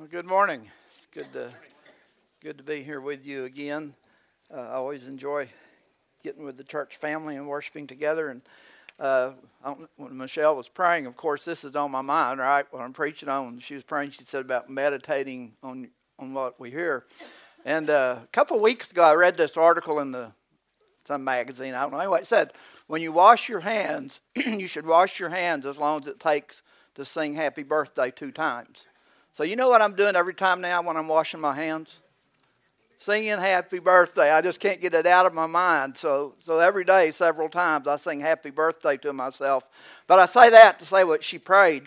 Well, good morning. It's good to good to be here with you again. Uh, I always enjoy getting with the church family and worshiping together. And uh, when Michelle was praying, of course, this is on my mind, right? What I'm preaching on, she was praying. She said about meditating on on what we hear. And uh, a couple of weeks ago, I read this article in the some magazine. I don't know. Anyway, it said when you wash your hands, you should wash your hands as long as it takes to sing "Happy Birthday" two times. So you know what I'm doing every time now when I'm washing my hands? Singing happy birthday. I just can't get it out of my mind. So so every day, several times, I sing happy birthday to myself. But I say that to say what she prayed.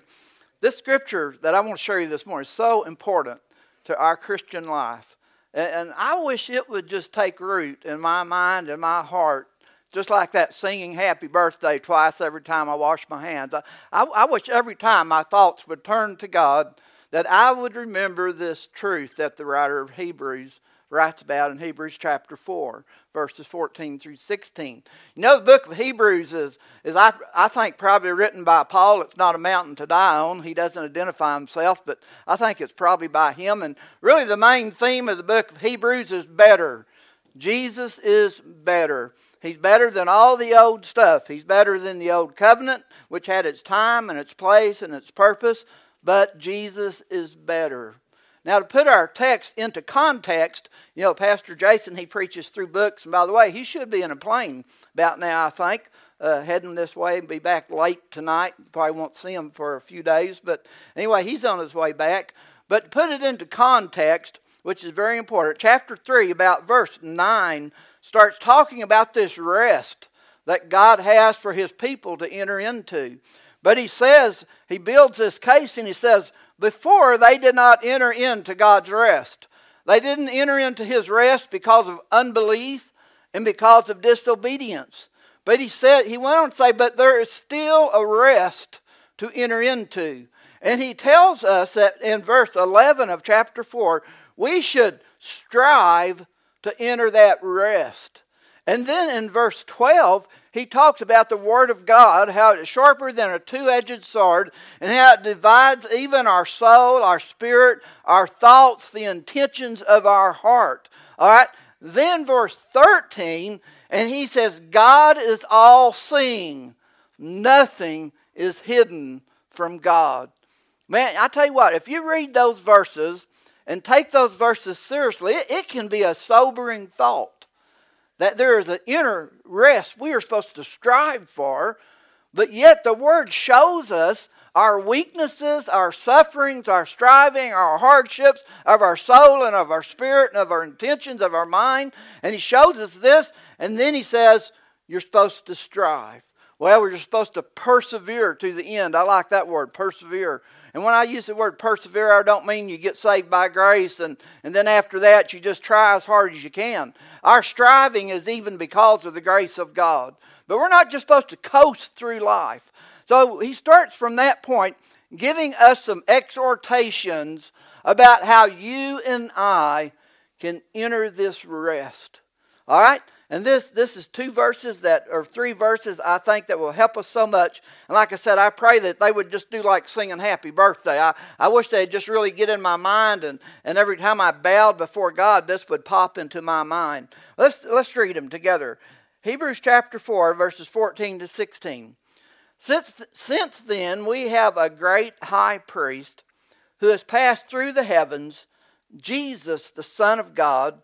This scripture that I want to show you this morning is so important to our Christian life. And, I wish it would just take root in my mind and my heart just like that singing happy birthday twice every time I wash my hands. I, I, I, wish every time my thoughts would turn to God that I would remember this truth that the writer of Hebrews writes about in Hebrews chapter 4, verses 14 through 16. You know, the book of Hebrews is, is I, I think, probably written by Paul. It's not a mountain to die on. He doesn't identify himself, but I think it's probably by him. And really, the main theme of the book of Hebrews is better. Jesus is better. He's better than all the old stuff. He's better than the old covenant, which had its time and its place and its purpose but Jesus is better. Now, to put our text into context, you know, Pastor Jason, he preaches through books. And by the way, he should be in a plane about now, I think, uh, heading this way and be back late tonight. Probably won't see him for a few days. But anyway, he's on his way back. But to put it into context, which is very important. Chapter 3, about verse 9, starts talking about this rest that God has for his people to enter into. But he says, he builds this case and he says, before they did not enter into God's rest. They didn't enter into his rest because of unbelief and because of disobedience. But he said, he went on to say, but there is still a rest to enter into. And he tells us that in verse 11 of chapter 4, we should strive to enter that rest. And then in verse 12, he talks about the Word of God, how it's sharper than a two edged sword, and how it divides even our soul, our spirit, our thoughts, the intentions of our heart. All right? Then, verse 13, and he says, God is all seeing, nothing is hidden from God. Man, I tell you what, if you read those verses and take those verses seriously, it, it can be a sobering thought that there is an inner rest we are supposed to strive for, but yet the Word shows us our weaknesses, our sufferings, our striving, our hardships of our soul and of our spirit and of our intentions of our mind. And He shows us this, and then He says, You're supposed to strive. Well, we're supposed to persevere to the end. I like that word, persevere. And when I use the word persevere, I don't mean you get saved by grace and, and then after that you just try as hard as you can. Our striving is even because of the grace of God. But we're not just supposed to coast through life. So he starts from that point, giving us some exhortations about how you and I can enter this rest. All right? And this, this is two verses that, or three verses I think that will help us so much. And like I said, I pray that they would just do like singing happy birthday. I, I wish they'd just really get in my mind and, and every time I bowed before God, this would pop into my mind. Let's, let's read them together. Hebrews chapter 4, verses 14 to 16. Since, since then, we have a great high priest who has passed through the heavens, Jesus, the Son of God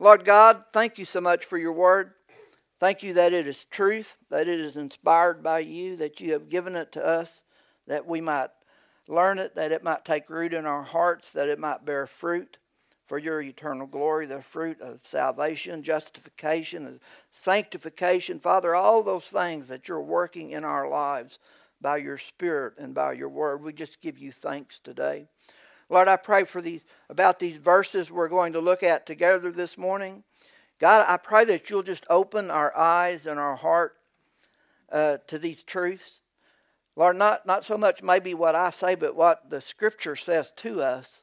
Lord God, thank you so much for your word. Thank you that it is truth, that it is inspired by you, that you have given it to us, that we might learn it, that it might take root in our hearts, that it might bear fruit for your eternal glory, the fruit of salvation, justification, sanctification. Father, all those things that you're working in our lives by your Spirit and by your word, we just give you thanks today. Lord, I pray for these about these verses we're going to look at together this morning. God, I pray that you'll just open our eyes and our heart uh, to these truths. Lord, not, not so much maybe what I say, but what the Scripture says to us.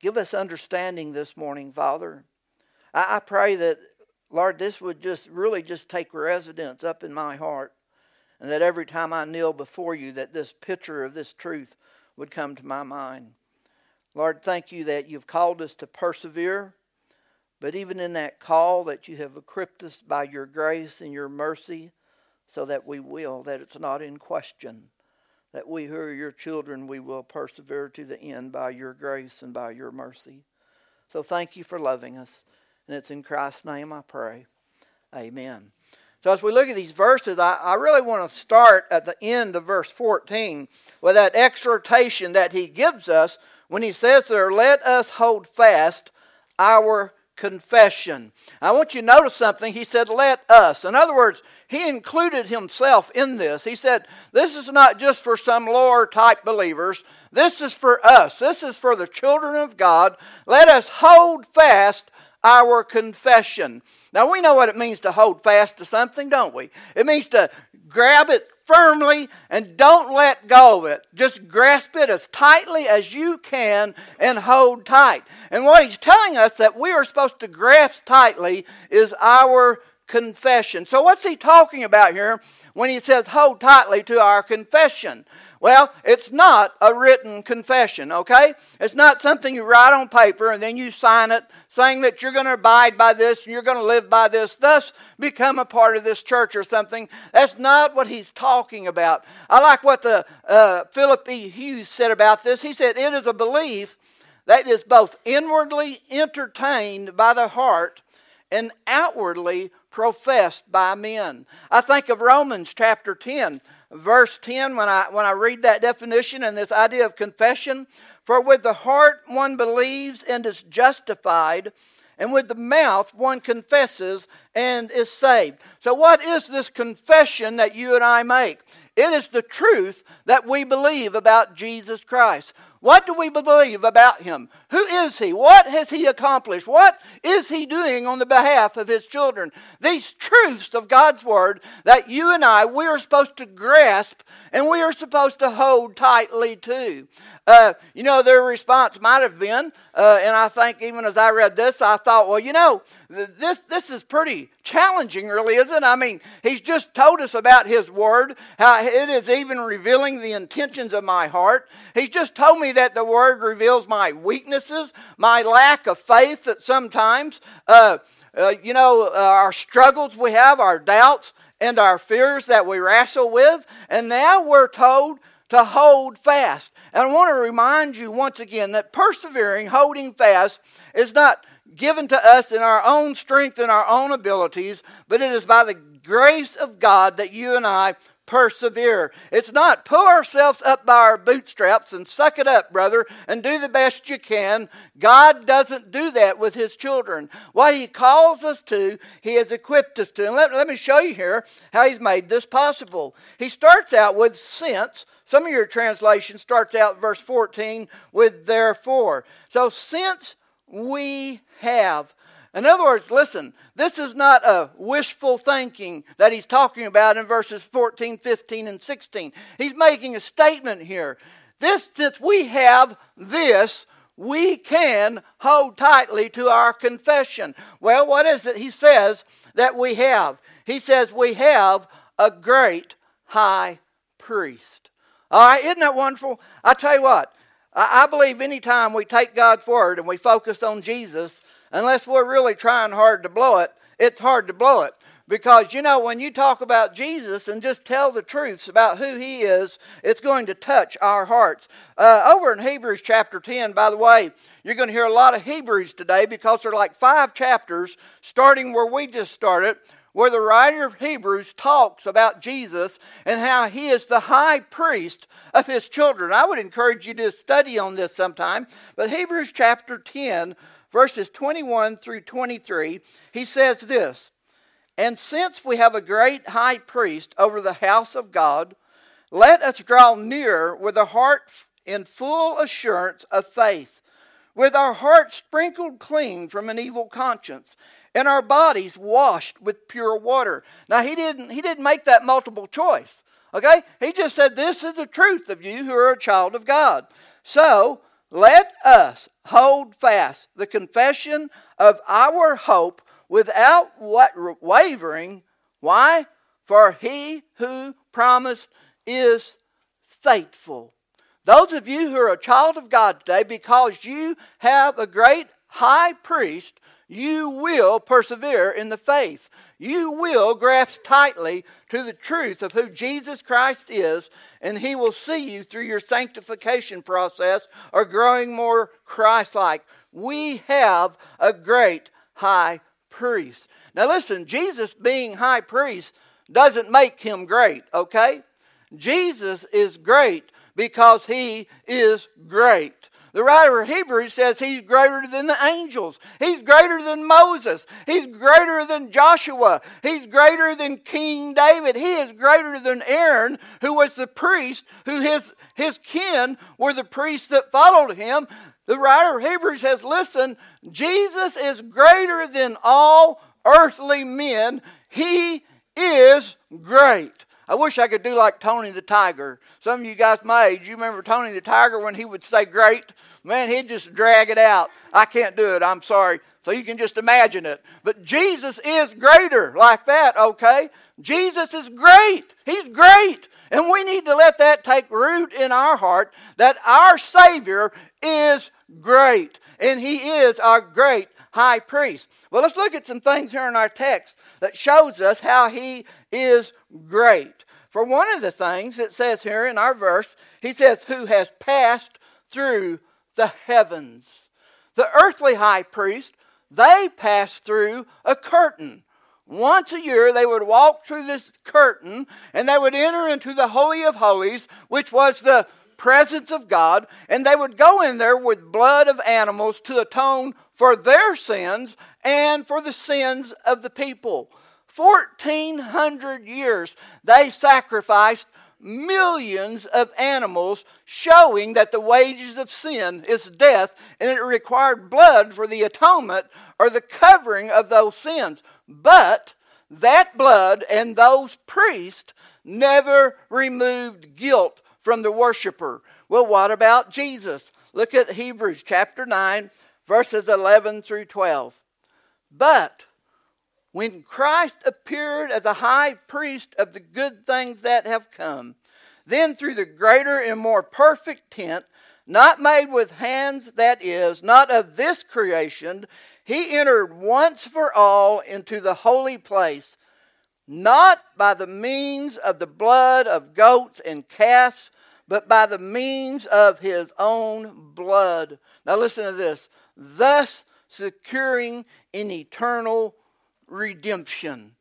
Give us understanding this morning, Father. I, I pray that, Lord, this would just really just take residence up in my heart. And that every time I kneel before you, that this picture of this truth would come to my mind. Lord, thank you that you've called us to persevere. But even in that call, that you have equipped us by your grace and your mercy so that we will, that it's not in question, that we who are your children, we will persevere to the end by your grace and by your mercy. So thank you for loving us. And it's in Christ's name I pray. Amen. So as we look at these verses, I, I really want to start at the end of verse 14 with that exhortation that he gives us when he says there, let us hold fast our confession. I want you to notice something. He said, let us. In other words, he included himself in this. He said, This is not just for some lower type believers. This is for us. This is for the children of God. Let us hold fast our confession. Now, we know what it means to hold fast to something, don't we? It means to grab it firmly and don't let go of it. Just grasp it as tightly as you can and hold tight. And what he's telling us that we are supposed to grasp tightly is our confession. So, what's he talking about here when he says hold tightly to our confession? Well, it's not a written confession, okay? It's not something you write on paper and then you sign it saying that you're going to abide by this and you're going to live by this, thus become a part of this church or something. That's not what he's talking about. I like what the uh, Philip E. Hughes said about this. He said, It is a belief that is both inwardly entertained by the heart and outwardly professed by men. I think of Romans chapter 10, verse 10 when I, when I read that definition and this idea of confession. For with the heart one believes and is justified, and with the mouth one confesses and is saved. So, what is this confession that you and I make? It is the truth that we believe about Jesus Christ. What do we believe about him? Who is he? What has he accomplished? What is he doing on the behalf of his children? These truths of God's word that you and I, we are supposed to grasp and we are supposed to hold tightly to. Uh, you know, their response might have been, uh, and I think even as I read this, I thought, well, you know, this, this is pretty challenging, really, isn't it? I mean, he's just told us about his word, how it is even revealing the intentions of my heart. He's just told me that the word reveals my weaknesses, my lack of faith that sometimes, uh, uh, you know, uh, our struggles we have, our doubts, and our fears that we wrestle with. And now we're told to hold fast. And I want to remind you once again that persevering, holding fast, is not given to us in our own strength and our own abilities, but it is by the grace of God that you and I persevere. It's not pull ourselves up by our bootstraps and suck it up, brother, and do the best you can. God doesn't do that with His children. What He calls us to, He has equipped us to. And let, let me show you here how He's made this possible. He starts out with since. Some of your translation starts out verse 14 with therefore. So since we have in other words, listen, this is not a wishful thinking that he's talking about in verses 14, 15, and 16. He's making a statement here. This, since we have this, we can hold tightly to our confession. Well, what is it he says that we have? He says we have a great high priest. All right, isn't that wonderful? I tell you what, I believe anytime we take God's word and we focus on Jesus, unless we're really trying hard to blow it, it's hard to blow it. Because, you know, when you talk about Jesus and just tell the truths about who he is, it's going to touch our hearts. Uh, over in Hebrews chapter 10, by the way, you're going to hear a lot of Hebrews today because there are like five chapters starting where we just started, where the writer of Hebrews talks about Jesus and how he is the high priest of his children. I would encourage you to study on this sometime. But Hebrews chapter 10, verses 21 through 23, he says this And since we have a great high priest over the house of God, let us draw near with a heart in full assurance of faith, with our hearts sprinkled clean from an evil conscience, and our bodies washed with pure water. Now he didn't he didn't make that multiple choice. Okay? He just said this is the truth of you who are a child of God. So, let us hold fast the confession of our hope without wavering. Why? For he who promised is faithful. Those of you who are a child of God today, because you have a great high priest, you will persevere in the faith. You will grasp tightly to the truth of who Jesus Christ is, and He will see you through your sanctification process or growing more Christ like. We have a great high priest. Now, listen, Jesus being high priest doesn't make him great, okay? Jesus is great because he is great. The writer of Hebrews says he's greater than the angels. He's greater than Moses. He's greater than Joshua. He's greater than King David. He is greater than Aaron, who was the priest, who his, his kin were the priests that followed him. The writer of Hebrews says, listen, Jesus is greater than all earthly men. He is great. I wish I could do like Tony the Tiger. Some of you guys my age, you remember Tony the Tiger when he would say great? Man, he'd just drag it out. I can't do it. I'm sorry. So you can just imagine it. But Jesus is greater like that, okay? Jesus is great. He's great. And we need to let that take root in our heart that our Savior is great. And He is our great high priest. Well, let's look at some things here in our text that shows us how He is great. For one of the things it says here in our verse, He says, Who has passed through the heavens. The earthly high priest, they passed through a curtain. Once a year, they would walk through this curtain and they would enter into the Holy of Holies, which was the presence of God, and they would go in there with blood of animals to atone for their sins and for the sins of the people. 1400 years they sacrificed millions of animals, showing that the wages of sin is death, and it required blood for the atonement or the covering of those sins. But that blood and those priests never removed guilt from the worshiper. Well, what about Jesus? Look at Hebrews chapter 9, verses 11 through 12. But when Christ appeared as a high priest of the good things that have come, then through the greater and more perfect tent, not made with hands, that is, not of this creation, he entered once for all into the holy place, not by the means of the blood of goats and calves, but by the means of his own blood. Now listen to this. Thus securing an eternal redemption.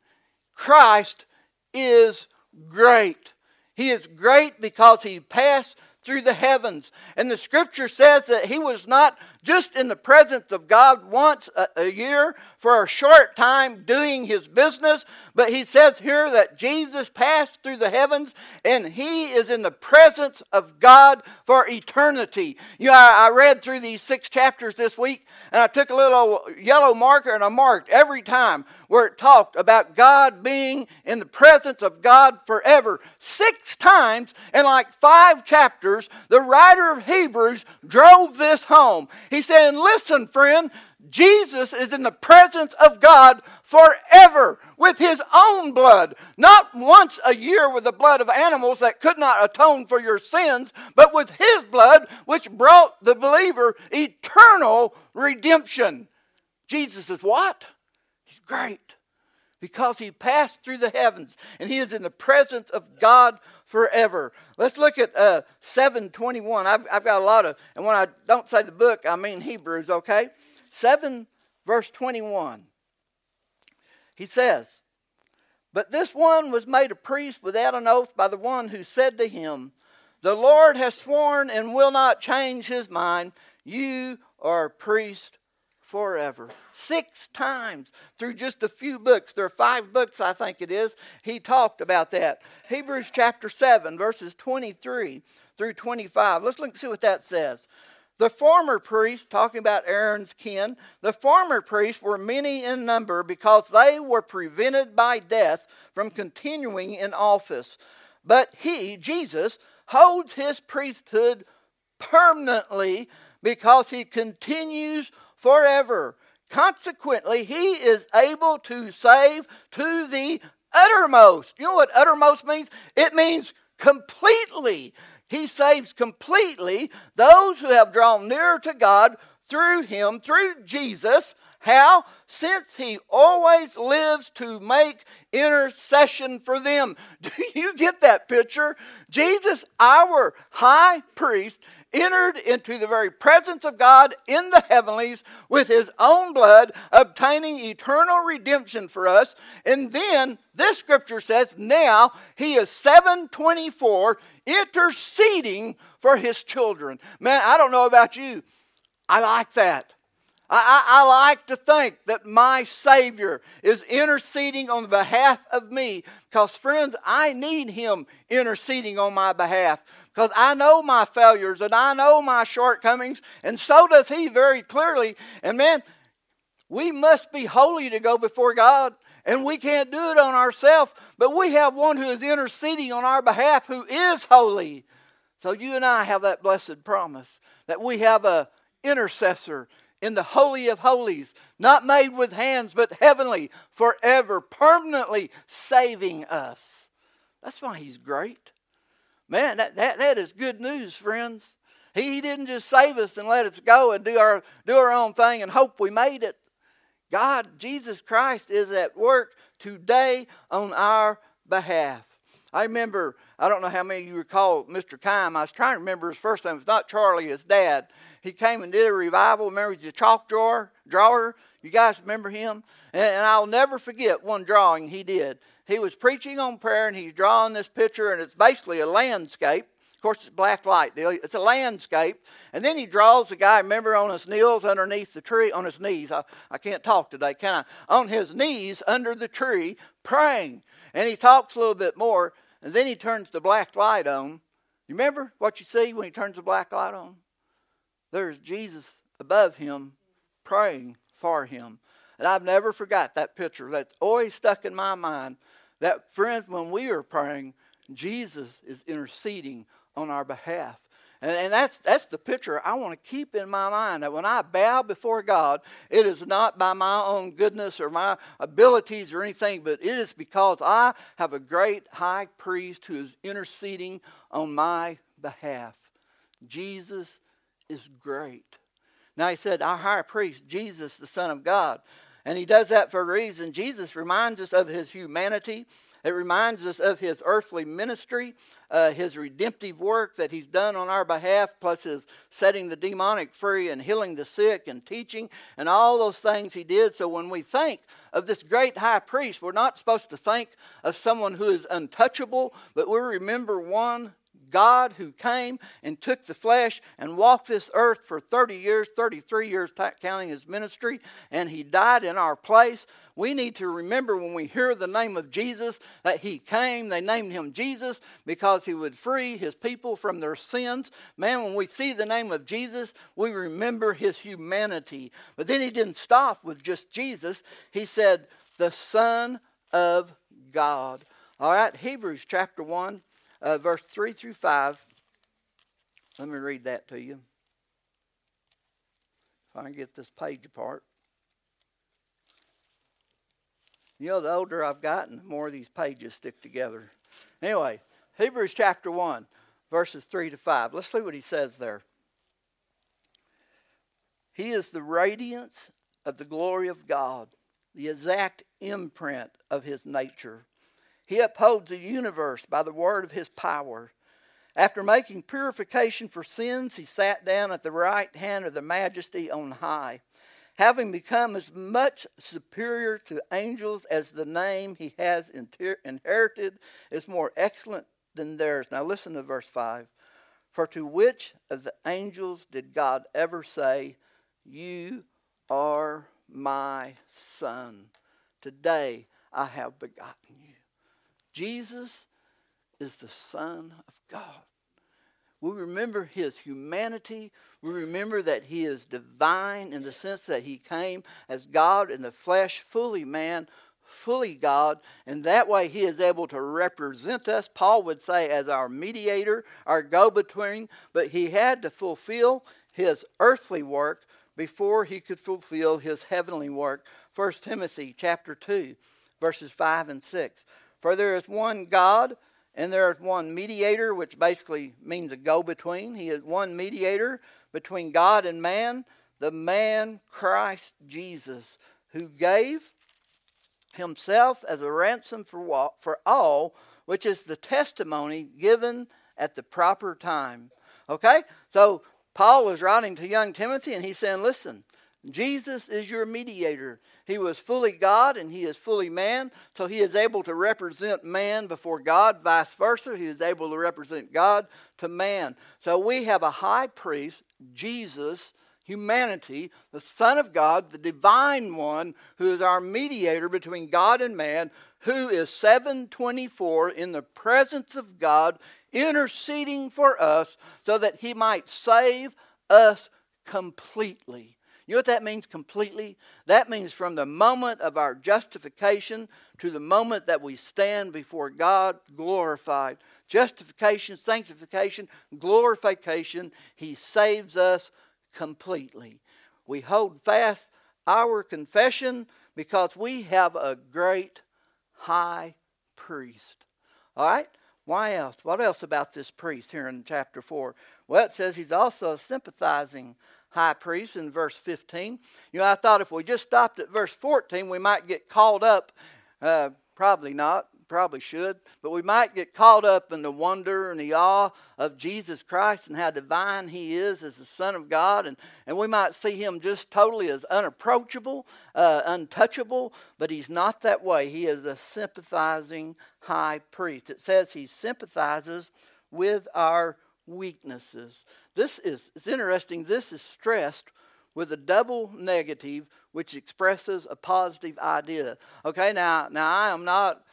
Christ is great. He is great because he passed through the heavens. And the scripture says that he was not just in the presence of God once a, a, year for a short time doing his business, but he says here that Jesus passed through the heavens and he is in the presence of God for eternity. You know, I, I read through these six chapters this week and I took a little yellow marker and I marked every time where it talked about God being in the presence of God forever. Six times in like five chapters, the writer of Hebrews drove this home. He's saying, Listen, friend, Jesus is in the presence of God forever with his own blood. Not once a year with the blood of animals that could not atone for your sins, but with his blood, which brought the believer eternal redemption. Jesus is what? He's great because he passed through the heavens and he is in the presence of God forever. Let's look at uh, 721. I've, I've got a lot of, and when I don't say the book, I mean Hebrews, okay? 7 verse 21. He says, But this one was made a priest without an oath by the one who said to him, The Lord has sworn and will not change his mind. You are a priest forever. Six times through just a few books. There are five books, I think it is. He talked about that. Hebrews chapter 7, verses 23 through 25. Let's look and see what that says. The former priests, talking about Aaron's kin, the former priests were many in number because they were prevented by death from continuing in office. But he, Jesus, holds his priesthood permanently because he continues forever. Consequently, he is able to save to the uttermost. You know what uttermost means? It means completely. He saves completely those who have drawn nearer to God through him, through Jesus. How? Since he always lives to make intercession for them. Do you get that picture? Jesus, our high priest, entered into the very presence of God in the heavenlies with his own blood, obtaining eternal redemption for us. And then this scripture says, now he is 724 interceding for his children. Man, I don't know about you. I like that. I, I, like to think that my Savior is interceding on behalf of me because, friends, I need Him interceding on my behalf because I know my failures and I know my shortcomings, and so does He very clearly. And man, we must be holy to go before God, and we can't do it on ourselves, but we have one who is interceding on our behalf who is holy. So you and I have that blessed promise that we have a intercessor in the Holy of Holies, not made with hands, but heavenly, forever, permanently saving us. That's why He's great. Man, that, that, that is good news, friends. He, he didn't just save us and let us go and do our, do our own thing and hope we made it. God, Jesus Christ, is at work today on our behalf. I remember, I don't know how many of you recall Mr. Kime. I was trying to remember his first name. It's not Charlie, his dad. He came and did a revival. Remember, he's a chalk drawer, drawer. You guys remember him? And, I'll never forget one drawing he did. He was preaching on prayer and he's drawing this picture, and it's basically a landscape. Of course, it's black light. It's a landscape. And then he draws a guy, remember, on his knees underneath the tree, on his knees. I, I can't talk today, can I? On his knees under the tree, praying. And he talks a little bit more, and then he turns the black light on. You remember what you see when he turns the black light on? there's Jesus above him praying for him. And I've never forgot that picture. That's always stuck in my mind. That friend, when we are praying, Jesus is interceding on our behalf. And, and that's, that's the picture I want to keep in my mind that when I bow before God, it is not by my own goodness or my abilities or anything, but it is because I have a great high priest who is interceding on my behalf. Jesus is great. Now he said, Our high priest, Jesus, the Son of God. And he does that for a reason. Jesus reminds us of his humanity. It reminds us of his earthly ministry, uh, his redemptive work that he's done on our behalf, plus his setting the demonic free and healing the sick and teaching and all those things he did. So when we think of this great high priest, we're not supposed to think of someone who is untouchable, but we remember one God who came and took the flesh and walked this earth for 30 years, 33 years, counting his ministry, and he died in our place. We need to remember when we hear the name of Jesus that he came. They named him Jesus because he would free his people from their sins. Man, when we see the name of Jesus, we remember his humanity. But then he didn't stop with just Jesus, he said, the Son of God. All right, Hebrews chapter 1 uh, verse 3 through 5. Let me read that to you. If I can get this page apart. You know, the older I've gotten, the more these pages stick together. Anyway, Hebrews chapter 1, verses 3 to 5. Let's see what he says there. He is the radiance of the glory of God, the exact imprint of his nature he upholds the universe by the word of his power. After making purification for sins, he sat down at the right hand of the majesty on high. Having become as much superior to angels as the name he has inherited is more excellent than theirs. Now listen to verse 5. For to which of the angels did God ever say, You are my son. Today I have begotten you. Jesus is the Son of God. We remember his humanity. We remember that he is divine in the sense that he came as God in the flesh, fully man, fully God, and that way he is able to represent us, Paul would say, as our mediator, our go between, but he had to fulfill his earthly work before he could fulfill his heavenly work. 1 Timothy chapter 2, verses 5 and 6. For there is one God, and there is one mediator, which basically means a go between. He is one mediator between God and man, the man Christ Jesus, who gave himself as a ransom for, for all, which is the testimony given at the proper time. Okay? So Paul was writing to young Timothy and he's saying, listen, Jesus is your mediator. He was fully God and he is fully man, so he is able to represent man before God, vice versa. He is able to represent God to man. So we have a high priest, Jesus, humanity, the Son of God, the divine one, who is our mediator between God and man, who is 724 in the presence of God, interceding for us so that he might save us completely. You know what that means completely? That means from the moment of our justification to the moment that we stand before God glorified. Justification, sanctification, glorification, He saves us completely. We hold fast our confession because we have a great high priest. All right? Why else? What else about this priest here in chapter 4? Well, it says he's also a sympathizing high priest in verse 15. You know, I thought if we just stopped at verse 14, we might get caught up. Uh, probably not probably should, but we might get caught up in the wonder and the awe of Jesus Christ and how divine He is as the Son of God. And, and we might see Him just totally as unapproachable, uh, untouchable, but He's not that way. He is a sympathizing high priest. It says He sympathizes with our weaknesses. This is it's interesting. This is stressed with a double negative which expresses a positive idea. Okay, now now I am not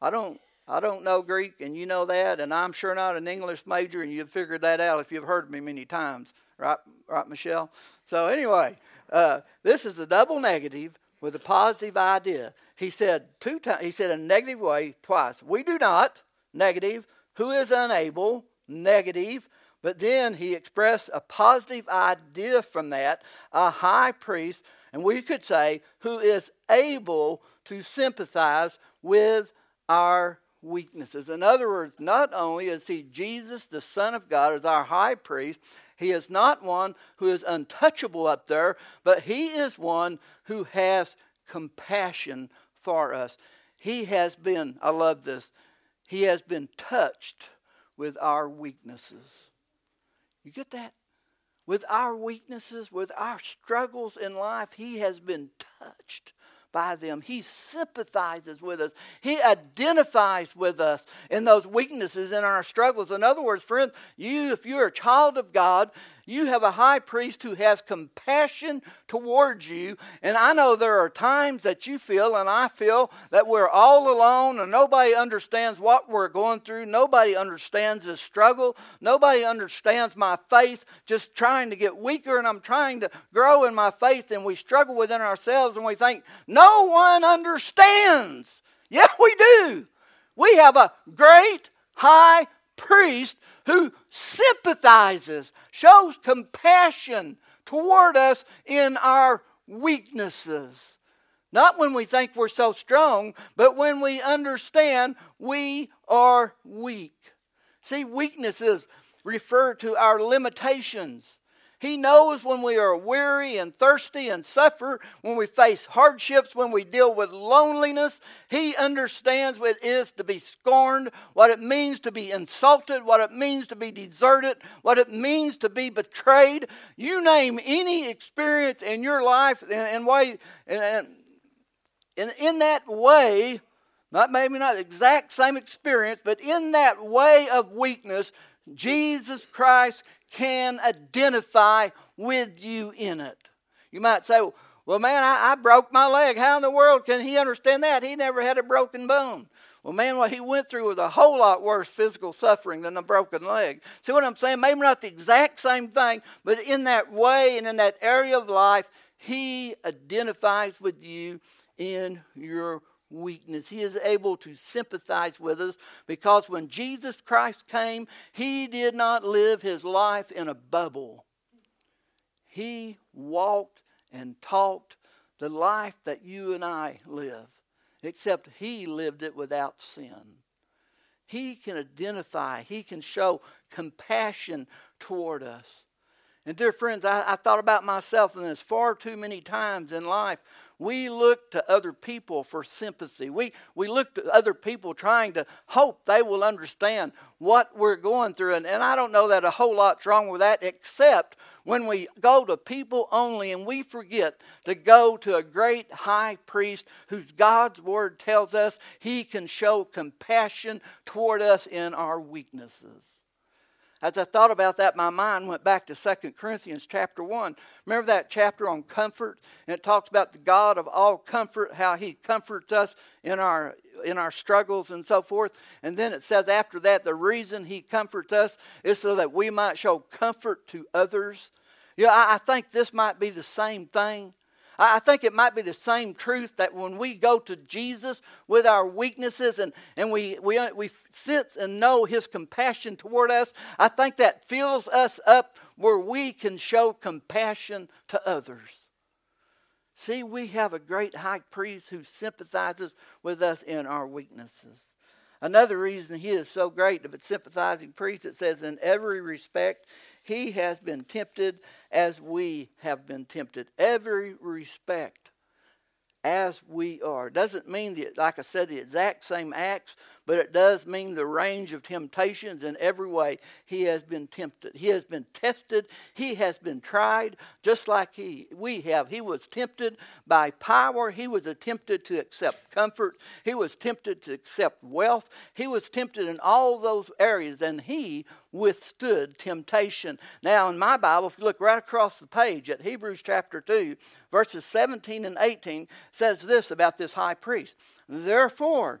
I don't I don't know Greek, and you know that, and I'm sure not an English major, and you've figured that out if you've heard me many times, right? Right, Michelle. So anyway, uh, this is a double negative with a positive idea. He said two times. He said a negative way twice. We do not negative. Who is unable negative? But then he expressed a positive idea from that, a high priest, and we could say who is able to sympathize with our weaknesses. In other words, not only is he Jesus, the Son of God, as our high priest, he is not one who is untouchable up there, but he is one who has compassion for us. He has been, I love this, he has been touched with our weaknesses. You get that? With our weaknesses, with our struggles in life, he has been touched by them. He sympathizes with us. He identifies with us in those weaknesses in our struggles. In other words, friends, you, if you're a child of God, you have a high priest who has compassion towards you. And I know there are times that you feel, and I feel, that we're all alone and nobody understands what we're going through. Nobody understands this struggle. Nobody understands my faith, just trying to get weaker, and I'm trying to grow in my faith. And we struggle within ourselves and we think, no one understands. Yeah, we do. We have a great high priest who sympathizes, shows compassion toward us in our weaknesses. Not when we think we're so strong, but when we understand we are weak. See, weaknesses refer to our limitations. He knows when we are weary and thirsty and suffer, when we face hardships, when we deal with loneliness. He understands what it is to be scorned, what it means to be insulted, what it means to be deserted, what it means to be betrayed. You name any experience in your life and way, and in, in that way, not maybe not exact same experience, but in that way of weakness, Jesus Christ can identify with you in it. You might say, well, man, I, I broke my leg. How in the world can he understand that? He never had a broken bone. Well, man, what he went through was a whole lot worse physical suffering than a broken leg. See what I'm saying? Maybe not the exact same thing, but in that way and in that area of life, he identifies with you in your weakness. He is able to sympathize with us because when Jesus Christ came, he did not live his life in a bubble. He walked and talked the life that you and I live, except he lived it without sin. He can identify, he can show compassion toward us. And, dear friends, I, I thought about myself, and there's far too many times in life we look to other people for sympathy. We, we look to other people trying to hope they will understand what we're going through. And, and I don't know that a whole lot's wrong with that, except when we go to people only and we forget to go to a great high priest whose God's word tells us he can show compassion toward us in our weaknesses. As I thought about that, my mind went back to 2 Corinthians chapter 1. Remember that chapter on comfort? And it talks about the God of all comfort, how he comforts us in our in our struggles and so forth. And then it says after that, the reason he comforts us is so that we might show comfort to others. Yeah, I, I think this might be the same thing. I think it might be the same truth that when we go to Jesus with our weaknesses and, and we, we, uh, we sense and know his compassion toward us, I think that fills us up where we can show compassion to others. See, we have a great high priest who sympathizes with us in our weaknesses. Another reason he is so great of a sympathizing priest, it says, in every respect, he has been tempted as we have been tempted. Every respect as we are. Doesn't mean that, like I said, the exact same acts, but it does mean the range of temptations in every way he has been tempted. He has been tested. He has been tried, just like he we have. He was tempted by power. He was tempted to accept comfort. He was tempted to accept wealth. He was tempted in all those areas, and he withstood temptation. Now, in my Bible, if you look right across the page at Hebrews chapter 2, verses 17 and 18, says this about this high priest. Therefore,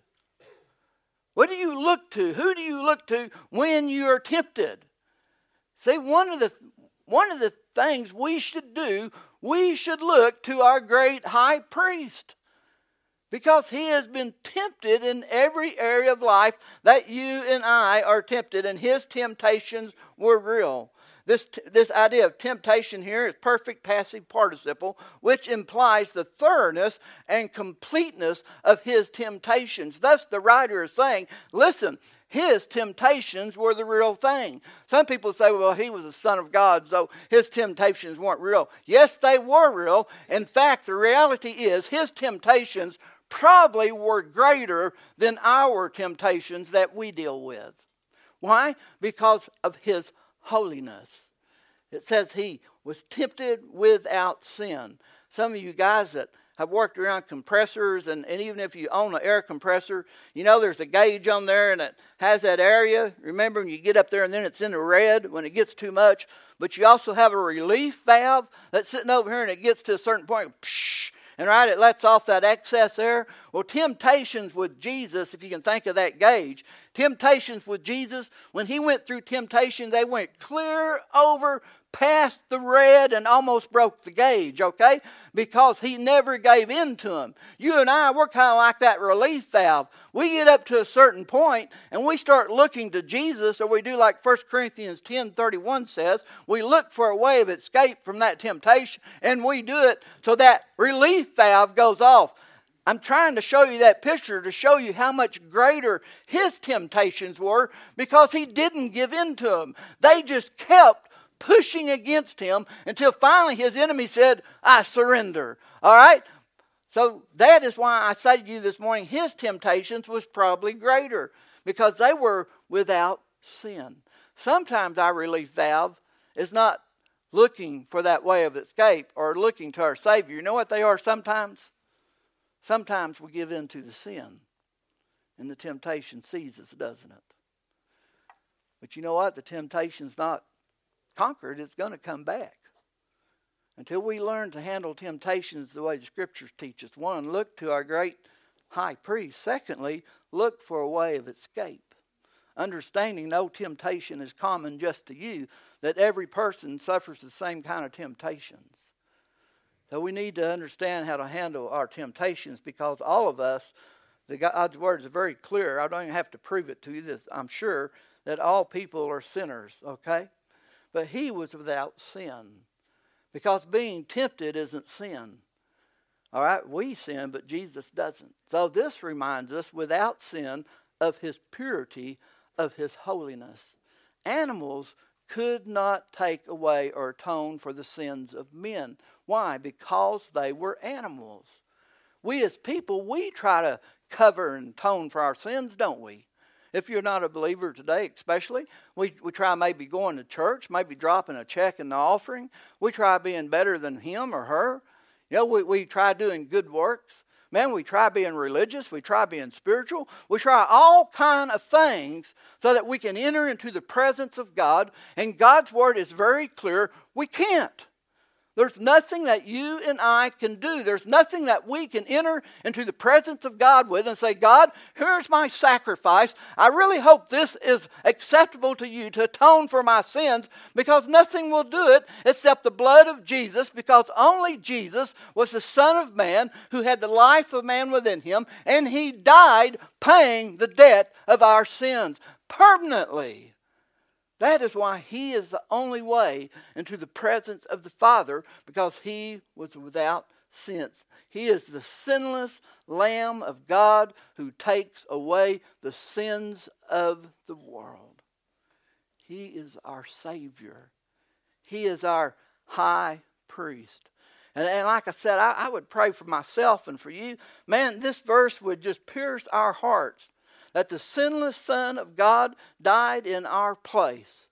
What do you look to? Who do you look to when you are tempted? See, one of the one of the things we should do, we should look to our great high priest. Because he has been tempted in every area of life that you and I are tempted, and his temptations were real. This, this idea of temptation here is perfect passive participle, which implies the thoroughness and completeness of his temptations. Thus, the writer is saying, listen, his temptations were the real thing. Some people say, well, he was a son of God, so his temptations weren't real. Yes, they were real. In fact, the reality is his temptations probably were greater than our temptations that we deal with. Why? Because of his holiness. It says he was tempted without sin. Some of you guys that have worked around compressors, and, and even if you own an air compressor, you know there's a gauge on there and it has that area. Remember, when you get up there and then it's in the red when it gets too much. But you also have a relief valve that's sitting over here and it gets to a certain point, psh, and right, it lets off that excess air. Well, temptations with Jesus, if you can think of that gauge, temptations with Jesus, when he went through temptation, they went clear over past the red and almost broke the gauge, okay? Because he never gave in to them. You and I, we're kind of like that relief valve. We get up to a certain point and we start looking to Jesus, or we do like 1 Corinthians 10 31 says, we look for a way of escape from that temptation and we do it so that relief valve goes off. I'm trying to show you that picture to show you how much greater his temptations were because he didn't give in to them. They just kept pushing against him until finally his enemy said, I surrender. All right? So that is why I say to you this morning, his temptations was probably greater because they were without sin. Sometimes our relief valve is not looking for that way of escape or looking to our Savior. You know what they are sometimes? Sometimes we give in to the sin and the temptation seizes, doesn't it? But you know what? The temptation's not conquered, it's going to come back. Until we learn to handle temptations the way the scriptures teach us. One, look to our great high priest. Secondly, look for a way of escape. Understanding no temptation is common just to you, that every person suffers the same kind of temptations. So we need to understand how to handle our temptations because all of us the God's word is very clear. I don't even have to prove it to you. This I'm sure that all people are sinners. Okay, but he was without sin, because being tempted isn't sin. All right, we sin, but Jesus doesn't. So this reminds us, without sin, of his purity, of his holiness. Animals could not take away or atone for the sins of men. Why? Because they were animals. We as people, we try to cover and atone for our sins, don't we? If you're not a believer today, especially, we, we try maybe going to church, maybe dropping a check in the offering. We try being better than him or her. You know, we, we try doing good works. Man, we try being religious. We try being spiritual. We try all kind of things so that we can enter into the presence of God. And God's word is very clear. We can't. There's nothing that you and I can do. There's nothing that we can enter into the presence of God with and say, God, here's my sacrifice. I really hope this is acceptable to you to atone for my sins because nothing will do it except the blood of Jesus because only Jesus was the Son of Man who had the life of man within him and he died paying the debt of our sins permanently. That is why he is the only way into the presence of the Father because he was without sin. He is the sinless Lamb of God who takes away the sins of the world. He is our Savior. He is our high priest. And, and like I said, I, I would pray for myself and for you. Man, this verse would just pierce our hearts that the sinless Son of God died in our place.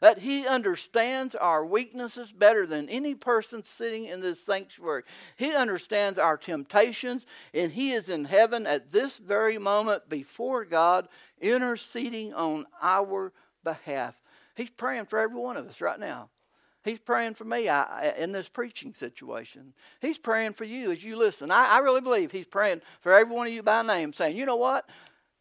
That He understands our weaknesses better than any person sitting in this sanctuary. He understands our temptations, and He is in heaven at this very moment before God, interceding on our behalf. He's praying for every one of us right now. He's praying for me in this preaching situation. He's praying for you as you listen. I, I really believe He's praying for every one of you by name, saying, You know what?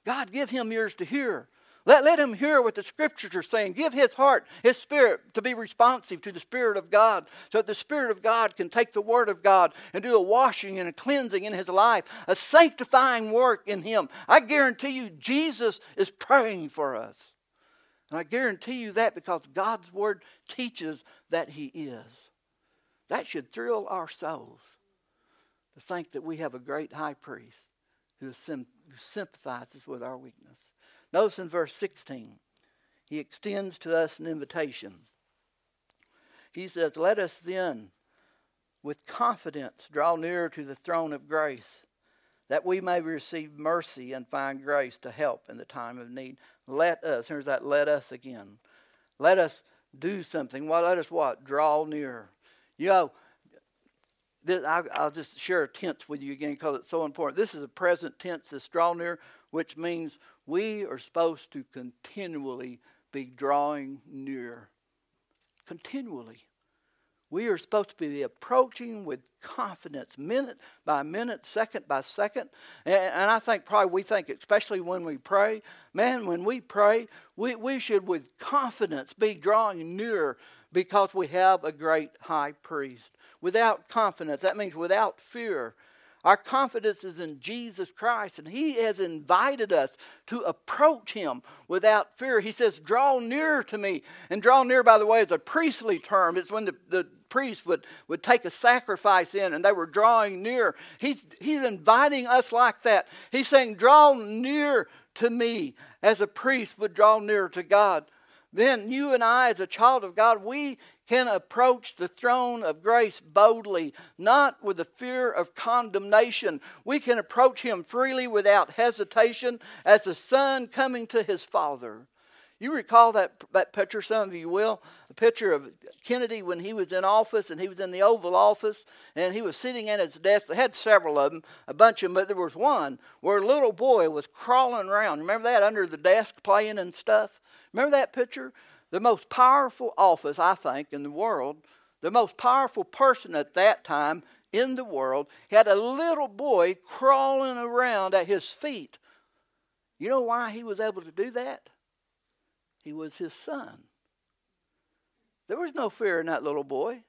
God, give him ears to hear. Let, let him hear what the scriptures are saying. Give his heart, his spirit, to be responsive to the Spirit of God so that the Spirit of God can take the Word of God and do a washing and a cleansing in his life, a sanctifying work in him. I guarantee you, Jesus is praying for us. And I guarantee you that because God's Word teaches that he is. That should thrill our souls to think that we have a great high priest who sympathizes with our weakness. Notice in verse 16, he extends to us an invitation. He says, Let us then with confidence draw near to the throne of grace, that we may receive mercy and find grace to help in the time of need. Let us, here's that let us again. Let us do something. Well, let us what? Draw near. You know, this, I, will just share a tense with you again because it's so important. This is a present tense, this draw near, which means we are supposed to continually be drawing near. Continually. We are supposed to be approaching with confidence, minute by minute, second by second. And, and, I think probably we think, especially when we pray, man, when we pray, we, we should with confidence be drawing near because we have a great high priest. Without confidence, that means without fear. Our confidence is in Jesus Christ, and He has invited us to approach Him without fear. He says, Draw near to me. And draw near, by the way, is a priestly term. It's when the, the priest would, would take a sacrifice in and they were drawing near. He's, he's inviting us like that. He's saying, Draw near to me as a priest would draw near to God. Then you and I, as a child of God, we can approach the throne of grace boldly, not with the fear of condemnation. We can approach Him freely without hesitation as a son coming to his father. You recall that, that picture, some of you will, a picture of Kennedy when he was in office and he was in the Oval Office and he was sitting at his desk. They had several of them, a bunch of them, but there was one where a little boy was crawling around. Remember that under the desk playing and stuff? Remember that picture? The most powerful office, I think, in the world, the most powerful person at that time in the world, had a little boy crawling around at his feet. You know why he was able to do that? He was his son. There was no fear in that little boy.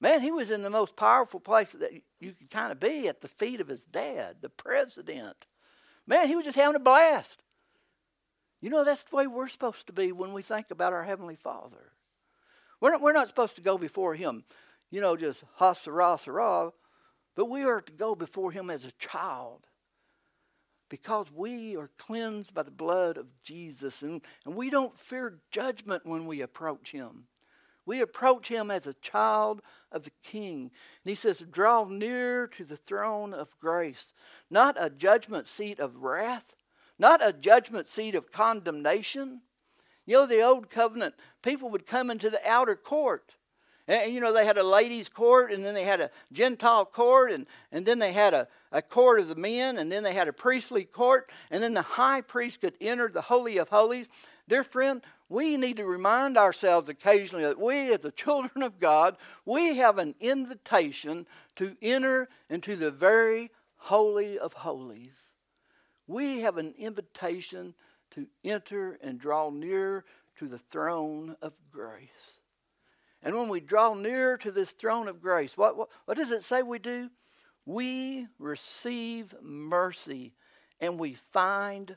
Man, he was in the most powerful place that you could kind of be at the feet of his dad, the president. Man, he was just having a blast. You know, that's the way we're supposed to be when we think about our Heavenly Father. We're not, we're not supposed to go before Him, you know, just ha sarah sarah, but we are to go before Him as a child because we are cleansed by the blood of Jesus and, and we don't fear judgment when we approach Him. We approach Him as a child of the King. And He says, Draw near to the throne of grace, not a judgment seat of wrath not a judgment seat of condemnation. You know, the old covenant, people would come into the outer court. And, you know, they had a ladies' court, and then they had a Gentile court, and, and then they had a, a court of the men, and then they had a priestly court, and then the high priest could enter the Holy of Holies. Dear friend, we need to remind ourselves occasionally that we, as the children of God, we have an invitation to enter into the very Holy of Holies. We have an invitation to enter and draw near to the throne of grace. And when we draw near to this throne of grace, what, what, what does it say we do? We receive mercy and we find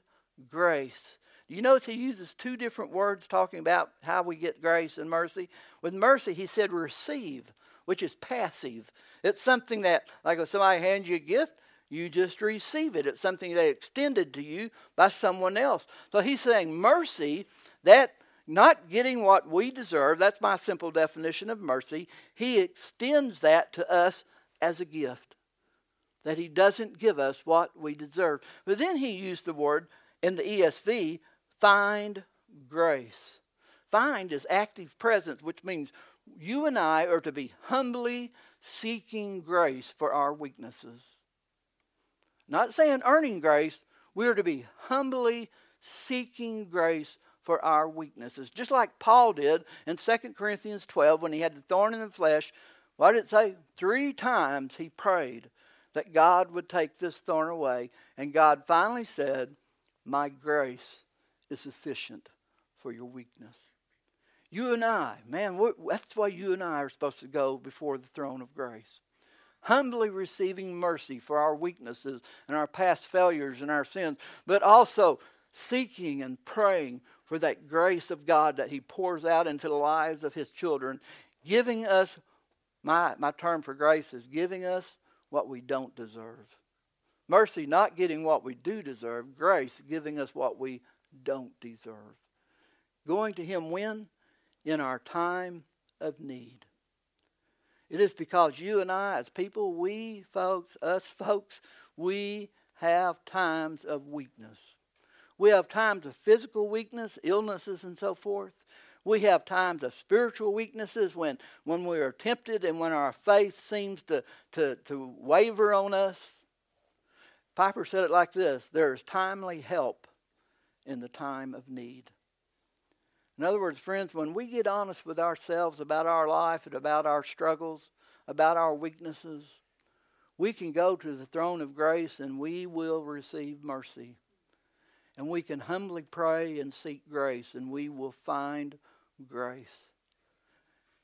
grace. You notice he uses two different words talking about how we get grace and mercy? With mercy, he said receive, which is passive. It's something that, like if somebody hands you a gift, you just receive it. It's something that extended to you by someone else. So he's saying mercy, that not getting what we deserve, that's my simple definition of mercy. He extends that to us as a gift. That he doesn't give us what we deserve. But then he used the word in the ESV, find grace. Find is active presence, which means you and I are to be humbly seeking grace for our weaknesses. Not saying earning grace, we are to be humbly seeking grace for our weaknesses. Just like Paul did in 2 Corinthians 12 when he had the thorn in the flesh. What did it say? Three times he prayed that God would take this thorn away. And God finally said, My grace is sufficient for your weakness. You and I, man, that's why you and I are supposed to go before the throne of grace humbly receiving mercy for our weaknesses and our past failures and our sins, but also seeking and praying for that grace of God that He pours out into the lives of His children, giving us, my, my term for grace is giving us what we don't deserve. Mercy, not getting what we do deserve. Grace, giving us what we don't deserve. Going to Him when? In our time of need. It is because you and I, as people, we folks, us folks, we have times of weakness. We have times of physical weakness, illnesses, and so forth. We have times of spiritual weaknesses when, when we are tempted and when our faith seems to, to, to waver on us. Piper said it like this there is timely help in the time of need. In other words, friends, when we get honest with ourselves about our life and about our struggles, about our weaknesses, we can go to the throne of grace and we will receive mercy. And we can humbly pray and seek grace and we will find grace.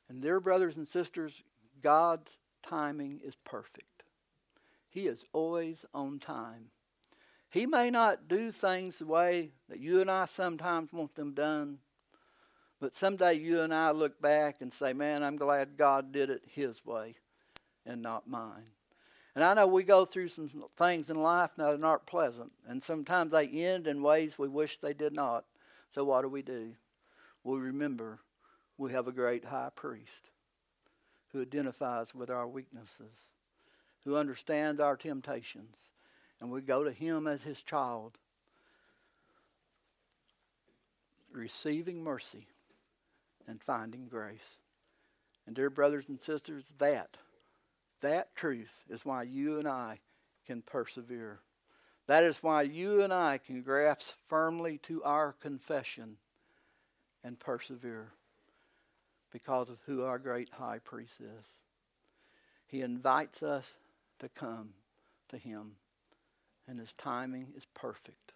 And, dear brothers and sisters, God's timing is perfect. He is always on time. He may not do things the way that you and I sometimes want them done. But someday you and I look back and say, man, I'm glad God did it His way and not mine. And I know we go through some things in life that aren't pleasant, and sometimes they end in ways we wish they did not. So what do we do? we remember we have a great high priest who identifies with our weaknesses, who understands our temptations, and we go to him as his child, receiving mercy and finding grace. And dear brothers and sisters, that that truth is why you and I can persevere. That is why you and I can grasp firmly to our confession and persevere because of who our great high priest is. He invites us to come to him, and his timing is perfect.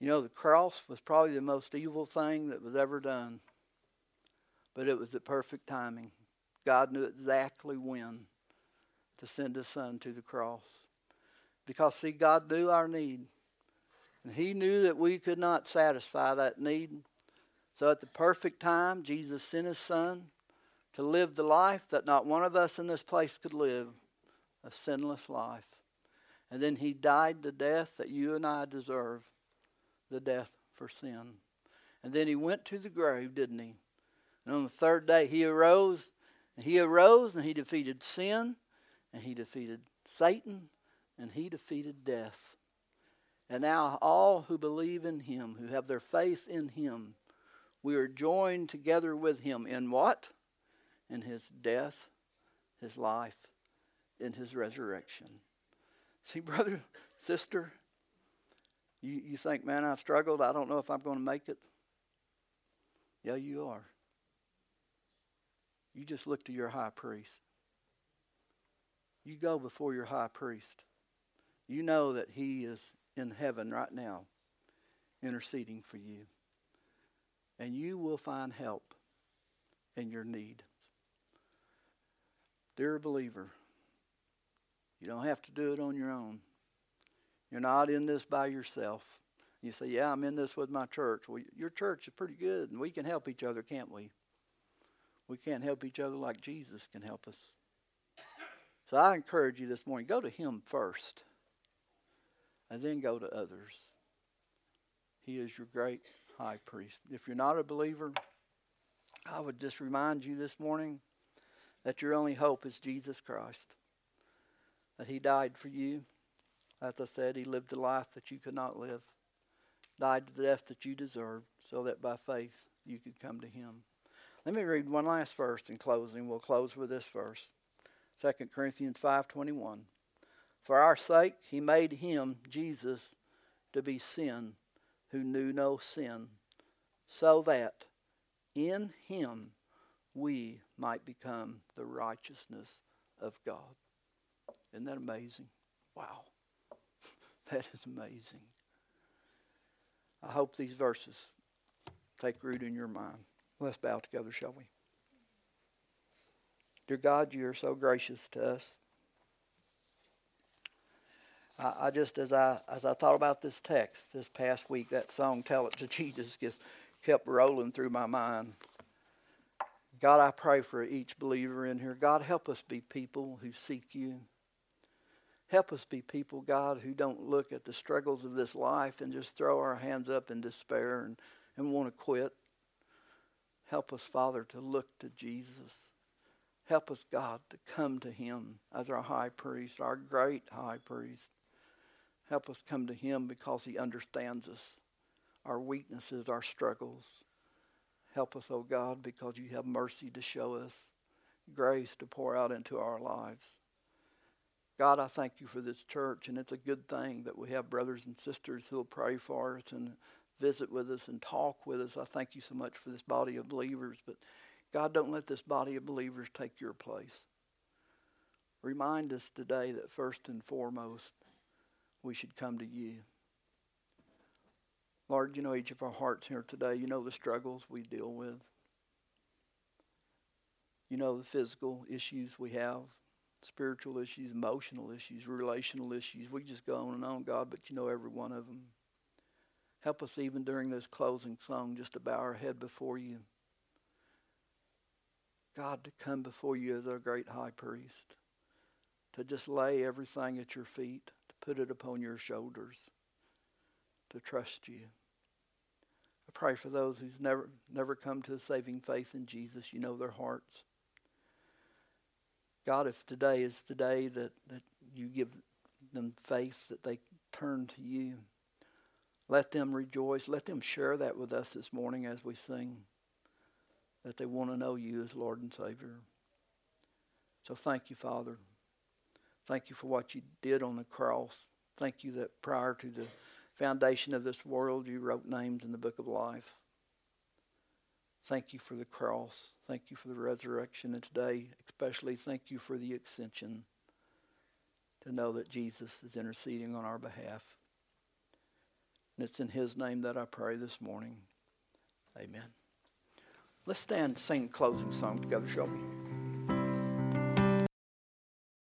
You know, the cross was probably the most evil thing that was ever done, but it was the perfect timing. God knew exactly when to send his son to the cross. Because, see, God knew our need. And he knew that we could not satisfy that need. So, at the perfect time, Jesus sent his son to live the life that not one of us in this place could live a sinless life. And then he died the death that you and I deserve the death for sin. And then he went to the grave, didn't he? And on the third day, he arose and he arose and he defeated sin and he defeated Satan and he defeated death. And now, all who believe in him, who have their faith in him, we are joined together with him in what? In his death, his life, in his resurrection. See, brother, sister, you, you think, man, I've struggled. I don't know if I'm going to make it. Yeah, you are. You just look to your high priest. You go before your high priest. You know that he is in heaven right now interceding for you. And you will find help in your need. Dear believer, you don't have to do it on your own. You're not in this by yourself. You say, Yeah, I'm in this with my church. Well, your church is pretty good, and we can help each other, can't we? We can't help each other like Jesus can help us. So I encourage you this morning go to Him first, and then go to others. He is your great high priest. If you're not a believer, I would just remind you this morning that your only hope is Jesus Christ, that He died for you. As I said, He lived the life that you could not live, died the death that you deserved, so that by faith you could come to Him. Let me read one last verse in closing. We'll close with this verse. 2 Corinthians 5:21. For our sake he made him Jesus to be sin who knew no sin, so that in him we might become the righteousness of God. Isn't that amazing? Wow. that is amazing. I hope these verses take root in your mind. Let's bow together, shall we? Dear God, you are so gracious to us. I, I, just as I as I thought about this text this past week, that song "Tell It to Jesus" just kept rolling through my mind. God, I pray for each believer in here. God, help us be people who seek you. Help us be people, God, who don't look at the struggles of this life and just throw our hands up in despair and, and want to quit. Help us, Father, to look to Jesus. Help us, God, to come to Him as our high priest, our great high priest. Help us come to Him because He understands us, our weaknesses, our struggles. Help us, O oh God, because you have mercy to show us, grace to pour out into our lives. God, I thank you for this church, and it's a good thing that we have brothers and sisters who will pray for us and visit with us and talk with us. I thank you so much for this body of believers. But God, don't let this body of believers take your place. Remind us today that first and foremost, we should come to you. Lord, you know each of our hearts here today. You know the struggles we deal with. You know the physical issues we have, spiritual issues, emotional issues, relational issues. We just go on and on, God, but you know every one of them. Help us even during this closing song just to bow our head before you. God, to come before you as our great high priest, to just lay everything at your feet, to put it upon your shoulders, to trust you. I pray for those who's never never come to a saving faith in Jesus. You know their hearts. God, if today is the day that, that you give them faith, that they turn to you, let them rejoice. Let them share that with us this morning as we sing, that they want to know you as Lord and Savior. So thank you, Father. Thank you for what you did on the cross. Thank you that prior to the foundation of this world, you wrote names in the book of life. Thank you for the cross. Thank you for the resurrection. And today, especially, thank you for the ascension to know that Jesus is interceding on our behalf. And it's in His name that I pray this morning. Amen. Let's stand and sing closing song together, shall we?